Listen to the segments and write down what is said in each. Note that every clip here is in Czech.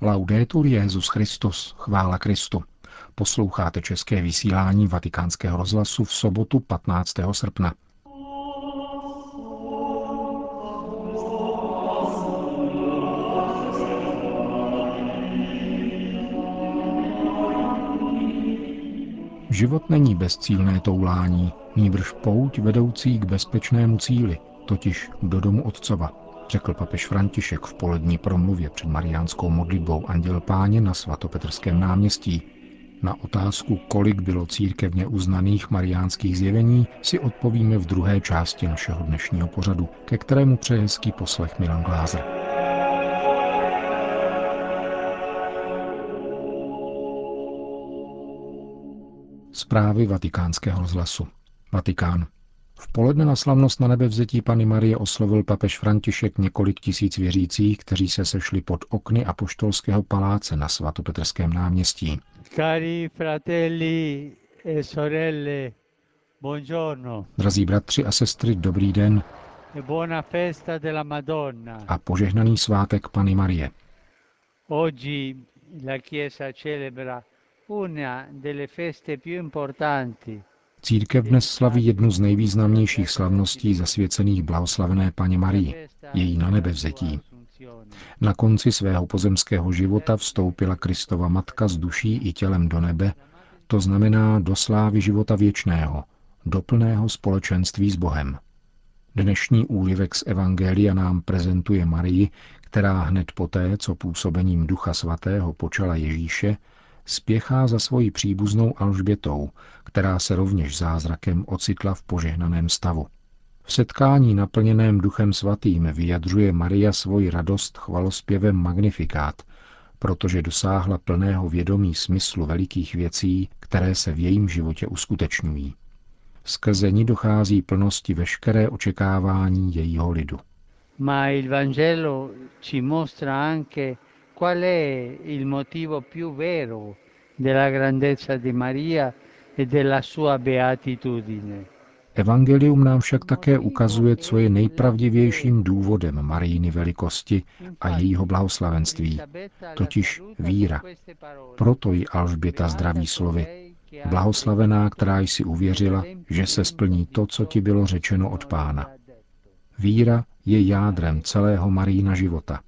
Laudetur Jezus Christus, chvála Kristu. Posloucháte české vysílání Vatikánského rozhlasu v sobotu 15. srpna. Život není bezcílné toulání, nýbrž pouť vedoucí k bezpečnému cíli, totiž do domu Otcova, řekl papež František v polední promluvě před mariánskou modlitbou Anděl Páně na svatopetrském náměstí. Na otázku, kolik bylo církevně uznaných mariánských zjevení, si odpovíme v druhé části našeho dnešního pořadu, ke kterému přeje hezký poslech Milan Glázer. Zprávy vatikánského rozhlasu. Vatikán. V poledne na slavnost na nebevzetí Pany Marie oslovil papež František několik tisíc věřících, kteří se sešli pod okny apoštolského paláce na svatopetrském náměstí. Cari fratelli e sorelle, buongiorno. Drazí bratři a sestry, dobrý den e buona festa della Madonna. a požehnaný svátek Pany Marie. Oggi la Chiesa celebra una delle feste più importanti Církev dnes slaví jednu z nejvýznamnějších slavností zasvěcených blahoslavené paně Marii, její na nebevzetí. Na konci svého pozemského života vstoupila Kristova matka s duší i tělem do nebe, to znamená do slávy života věčného, do plného společenství s Bohem. Dnešní úryvek z Evangelia nám prezentuje Marii, která hned poté, co působením Ducha Svatého počala Ježíše, spěchá za svojí příbuznou Alžbětou, která se rovněž zázrakem ocitla v požehnaném stavu. V setkání naplněném Duchem Svatým vyjadřuje Maria svoji radost chvalospěvem Magnifikát, protože dosáhla plného vědomí smyslu velikých věcí, které se v jejím životě uskutečňují. Skrze ní dochází plnosti veškeré očekávání jejího lidu. Ma il Vangelo ci mostra anche qual è il motivo più vero e sua beatitudine. Evangelium nám však také ukazuje, co je nejpravdivějším důvodem Marijiny velikosti a jejího blahoslavenství, totiž víra. Proto ji Alžběta zdraví slovy. Blahoslavená, která jsi uvěřila, že se splní to, co ti bylo řečeno od pána. Víra je jádrem celého Marína života.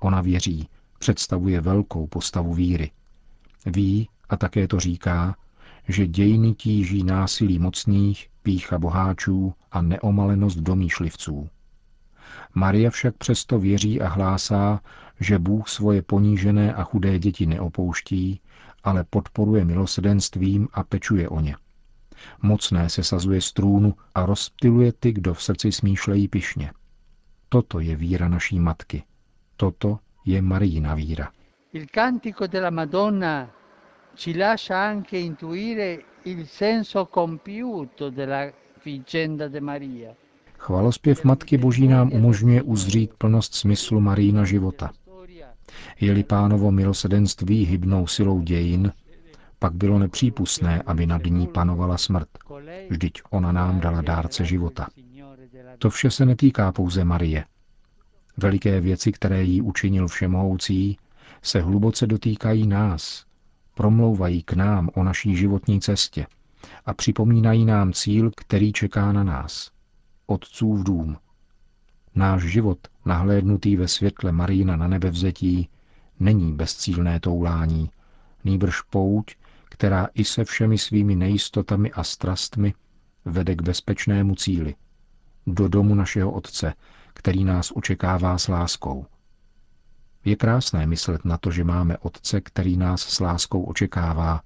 Ona věří, představuje velkou postavu víry. Ví, a také to říká, že dějiny tíží násilí mocných, pícha boháčů a neomalenost domýšlivců. Maria však přesto věří a hlásá, že Bůh svoje ponížené a chudé děti neopouští, ale podporuje milosedenstvím a pečuje o ně. Mocné se sazuje strůnu a rozptiluje ty, kdo v srdci smýšlejí pišně. Toto je víra naší matky. Toto je Marijina víra. Il cantico della Madonna ci lascia anche intuire il senso compiuto della vicenda de Maria. Chvalospěv Matky Boží nám umožňuje uzřít plnost smyslu Marína života. Je-li pánovo milosedenství hybnou silou dějin, pak bylo nepřípustné, aby nad ní panovala smrt. Vždyť ona nám dala dárce života. To vše se netýká pouze Marie. Veliké věci, které jí učinil všemohoucí, se hluboce dotýkají nás, promlouvají k nám o naší životní cestě a připomínají nám cíl, který čeká na nás. Otcův dům. Náš život, nahlédnutý ve světle Marína na nebevzetí, není bezcílné toulání, nýbrž pouť, která i se všemi svými nejistotami a strastmi vede k bezpečnému cíli, do domu našeho Otce, který nás očekává s láskou. Je krásné myslet na to, že máme Otce, který nás s láskou očekává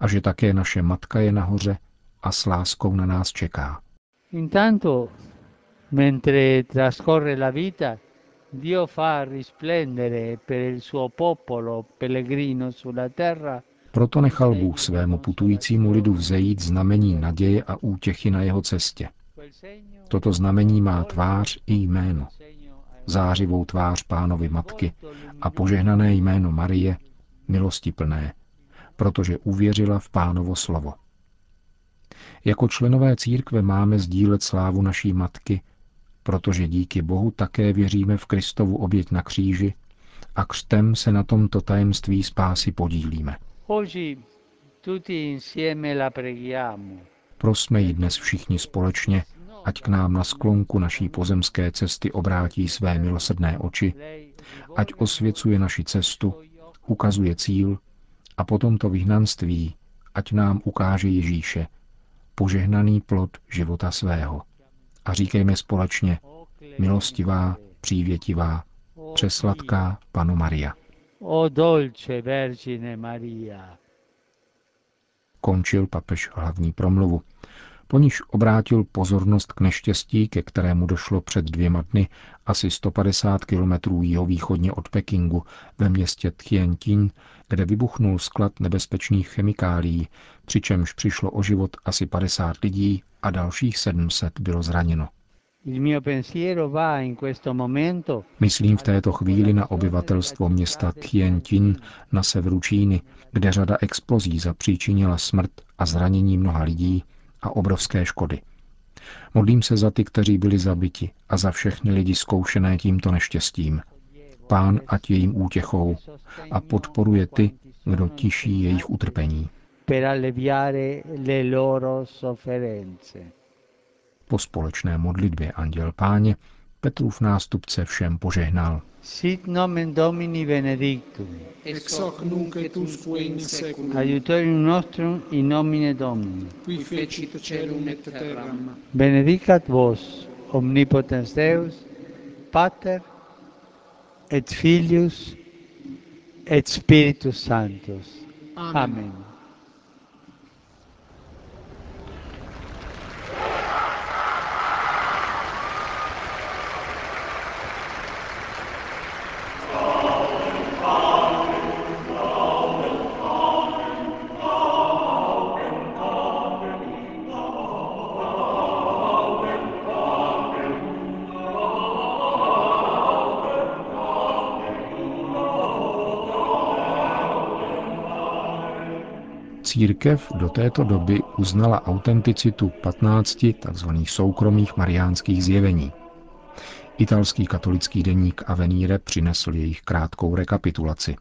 a že také naše matka je nahoře a s láskou na nás čeká. Intanto, mentre trascorre la vita, Dio fa risplendere per il suo popolo pellegrino sulla terra Proto nechal Bůh svému putujícímu lidu vzejít znamení naděje a útěchy na jeho cestě. Toto znamení má tvář i jméno. Zářivou tvář pánovi matky a požehnané jméno Marie, milosti plné, protože uvěřila v pánovo slovo. Jako členové církve máme sdílet slávu naší matky, protože díky Bohu také věříme v Kristovu oběť na kříži a křtem se na tomto tajemství spásy podílíme. Prosme ji dnes všichni společně, ať k nám na sklonku naší pozemské cesty obrátí své milosrdné oči, ať osvěcuje naši cestu, ukazuje cíl a po tomto vyhnanství, ať nám ukáže Ježíše, požehnaný plod života svého. A říkejme společně, milostivá, přívětivá, přesladká Pano Maria. O dolce Vergine Maria. Končil papež hlavní promluvu. Po níž obrátil pozornost k neštěstí, ke kterému došlo před dvěma dny asi 150 kilometrů jihovýchodně od Pekingu ve městě Tianjin, kde vybuchnul sklad nebezpečných chemikálií, přičemž přišlo o život asi 50 lidí a dalších 700 bylo zraněno. Myslím v této chvíli na obyvatelstvo města Tianjin na severu Číny, kde řada explozí zapříčinila smrt a zranění mnoha lidí a obrovské škody. Modlím se za ty, kteří byli zabiti a za všechny lidi zkoušené tímto neštěstím. Pán ať je jim útěchou a podporuje ty, kdo tiší jejich utrpení. Po společné modlitbě Anděl Páně Petrův nástupce všem požehnal. Sit nomen Domini benedictum. Ex hoc nunc et usque in seculum. Aiutorium nostrum in nomine Domini. Qui fecit celum et terram. Benedicat vos, omnipotens Deus, Pater et Filius et Spiritus Sanctus. Amen. Amen. Církev do této doby uznala autenticitu 15 tzv. soukromých mariánských zjevení. Italský katolický deník Avenire přinesl jejich krátkou rekapitulaci.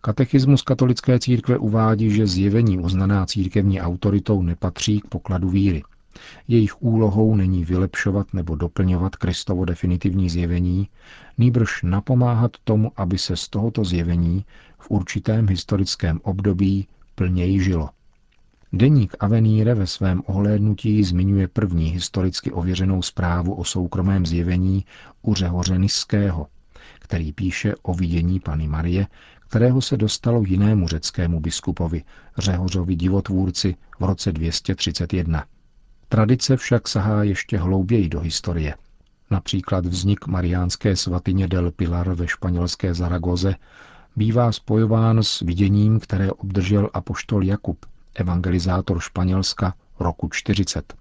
Katechismus katolické církve uvádí, že zjevení uznaná církevní autoritou nepatří k pokladu víry. Jejich úlohou není vylepšovat nebo doplňovat Kristovo definitivní zjevení, nýbrž napomáhat tomu, aby se z tohoto zjevení v určitém historickém období plněji žilo. Deník Avenire ve svém ohlédnutí zmiňuje první historicky ověřenou zprávu o soukromém zjevení u Řehoře Niského, který píše o vidění Pany Marie, kterého se dostalo jinému řeckému biskupovi, Řehořovi divotvůrci v roce 231. Tradice však sahá ještě hlouběji do historie. Například vznik mariánské svatyně del Pilar ve španělské Zaragoze bývá spojován s viděním, které obdržel apoštol Jakub, evangelizátor Španělska roku 40.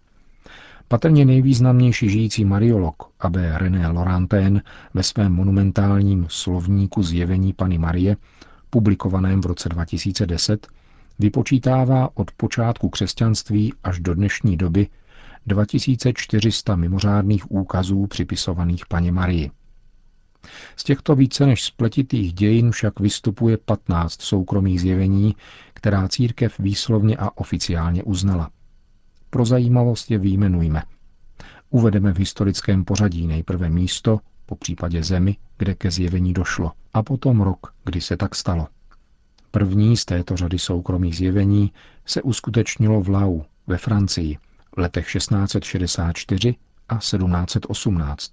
Patrně nejvýznamnější žijící mariolog Abbé René Laurentén ve svém monumentálním slovníku zjevení Pany Marie, publikovaném v roce 2010, vypočítává od počátku křesťanství až do dnešní doby 2400 mimořádných úkazů připisovaných paně Marii. Z těchto více než spletitých dějin však vystupuje 15 soukromých zjevení, která církev výslovně a oficiálně uznala. Pro zajímavost je výjmenujme. Uvedeme v historickém pořadí nejprve místo, po případě zemi, kde ke zjevení došlo, a potom rok, kdy se tak stalo. První z této řady soukromých zjevení se uskutečnilo v Lau ve Francii v letech 1664 a 1718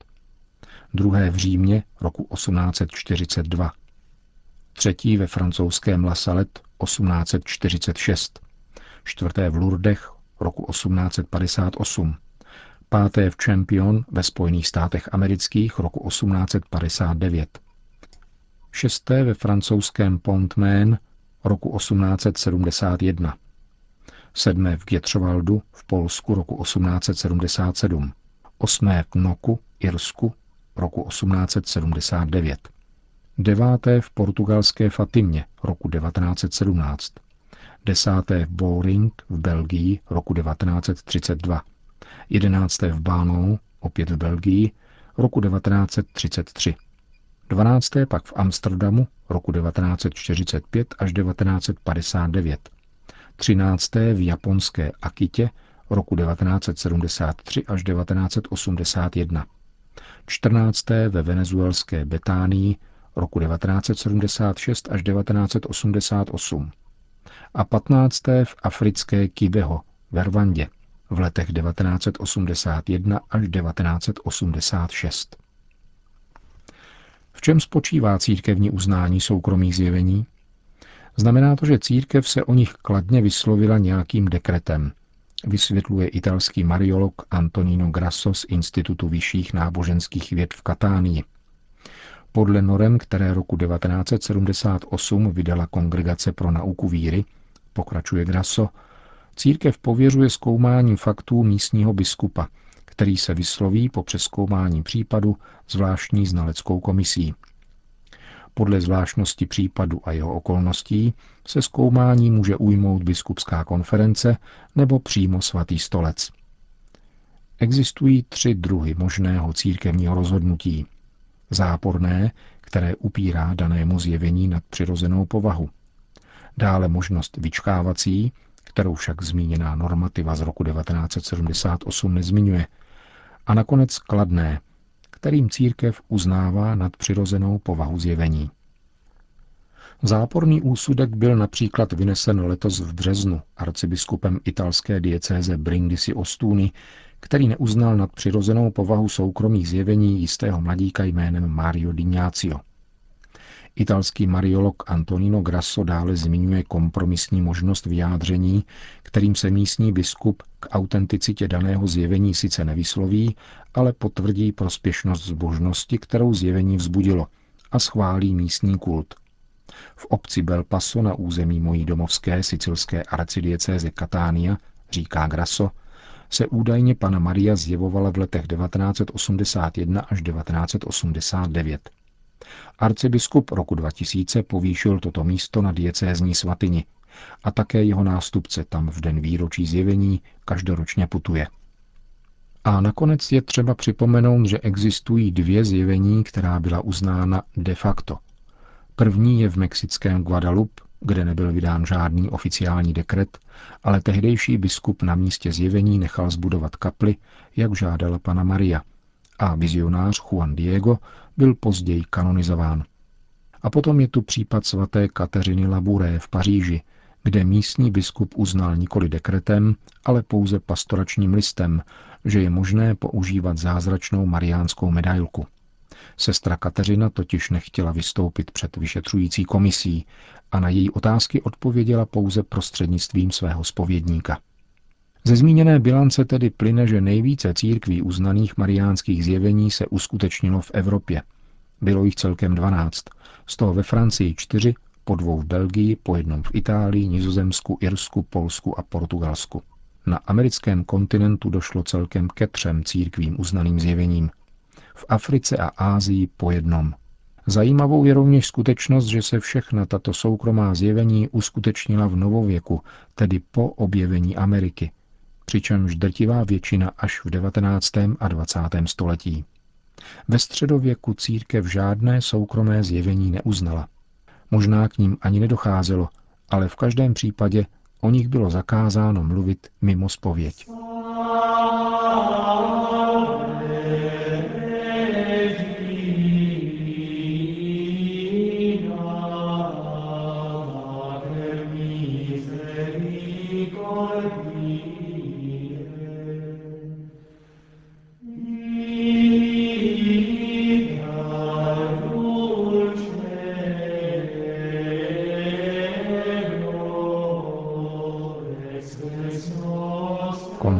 druhé v Římě roku 1842, třetí ve francouzském La Salette 1846, čtvrté v Lourdech roku 1858, páté v Champion ve Spojených státech amerických roku 1859, šesté ve francouzském Pontmain roku 1871, sedmé v Gietřovaldu v Polsku roku 1877, osmé v Knoku, Irsku roku 1879, deváté v portugalské Fatimě roku 1917, desáté v Boring v Belgii roku 1932, jedenácté v Bánou, opět v Belgii, roku 1933, 12. pak v Amsterdamu roku 1945 až 1959, 13. v japonské Akitě roku 1973 až 1981, 14. ve venezuelské Betánii roku 1976 až 1988 a 15. v africké Kibeho ve Rwandě v letech 1981 až 1986. V čem spočívá církevní uznání soukromých zjevení? Znamená to, že církev se o nich kladně vyslovila nějakým dekretem, vysvětluje italský mariolog Antonino Grasso z Institutu vyšších náboženských věd v Katánii. Podle norem, které roku 1978 vydala Kongregace pro nauku víry, pokračuje Grasso, církev pověřuje zkoumáním faktů místního biskupa, který se vysloví po přeskoumání případu zvláštní znaleckou komisí. Podle zvláštnosti případu a jeho okolností se zkoumání může ujmout biskupská konference nebo přímo svatý stolec. Existují tři druhy možného církevního rozhodnutí. Záporné, které upírá danému zjevení nad přirozenou povahu. Dále možnost vyčkávací, kterou však zmíněná normativa z roku 1978 nezmiňuje. A nakonec kladné, kterým církev uznává nadpřirozenou povahu zjevení. Záporný úsudek byl například vynesen letos v březnu arcibiskupem italské diecéze Brindisi Ostuni, který neuznal nadpřirozenou povahu soukromých zjevení jistého mladíka jménem Mario Dignacio. Italský mariolog Antonino Grasso dále zmiňuje kompromisní možnost vyjádření, kterým se místní biskup k autenticitě daného zjevení sice nevysloví, ale potvrdí prospěšnost zbožnosti, kterou zjevení vzbudilo a schválí místní kult. V obci Belpaso na území mojí domovské sicilské arcidiecézy Katánia, říká Grasso, se údajně pana Maria zjevovala v letech 1981 až 1989. Arcibiskup roku 2000 povýšil toto místo na diecézní svatyni a také jeho nástupce tam v den výročí zjevení každoročně putuje. A nakonec je třeba připomenout, že existují dvě zjevení, která byla uznána de facto. První je v mexickém Guadalupe, kde nebyl vydán žádný oficiální dekret, ale tehdejší biskup na místě zjevení nechal zbudovat kapli, jak žádala pana Maria. A vizionář Juan Diego byl později kanonizován. A potom je tu případ svaté Kateřiny Labouré v Paříži, kde místní biskup uznal nikoli dekretem, ale pouze pastoračním listem, že je možné používat zázračnou mariánskou medailku. Sestra Kateřina totiž nechtěla vystoupit před vyšetřující komisí a na její otázky odpověděla pouze prostřednictvím svého spovědníka. Ze zmíněné bilance tedy plyne, že nejvíce církví uznaných mariánských zjevení se uskutečnilo v Evropě. Bylo jich celkem 12, z toho ve Francii čtyři, po dvou v Belgii, po jednom v Itálii, Nizozemsku, Irsku, Polsku a Portugalsku. Na americkém kontinentu došlo celkem ke třem církvím uznaným zjevením. V Africe a Ázii po jednom. Zajímavou je rovněž skutečnost, že se všechna tato soukromá zjevení uskutečnila v novověku, tedy po objevení Ameriky, přičemž drtivá většina až v 19. a 20. století. Ve středověku církev žádné soukromé zjevení neuznala. Možná k ním ani nedocházelo, ale v každém případě o nich bylo zakázáno mluvit mimo spověď.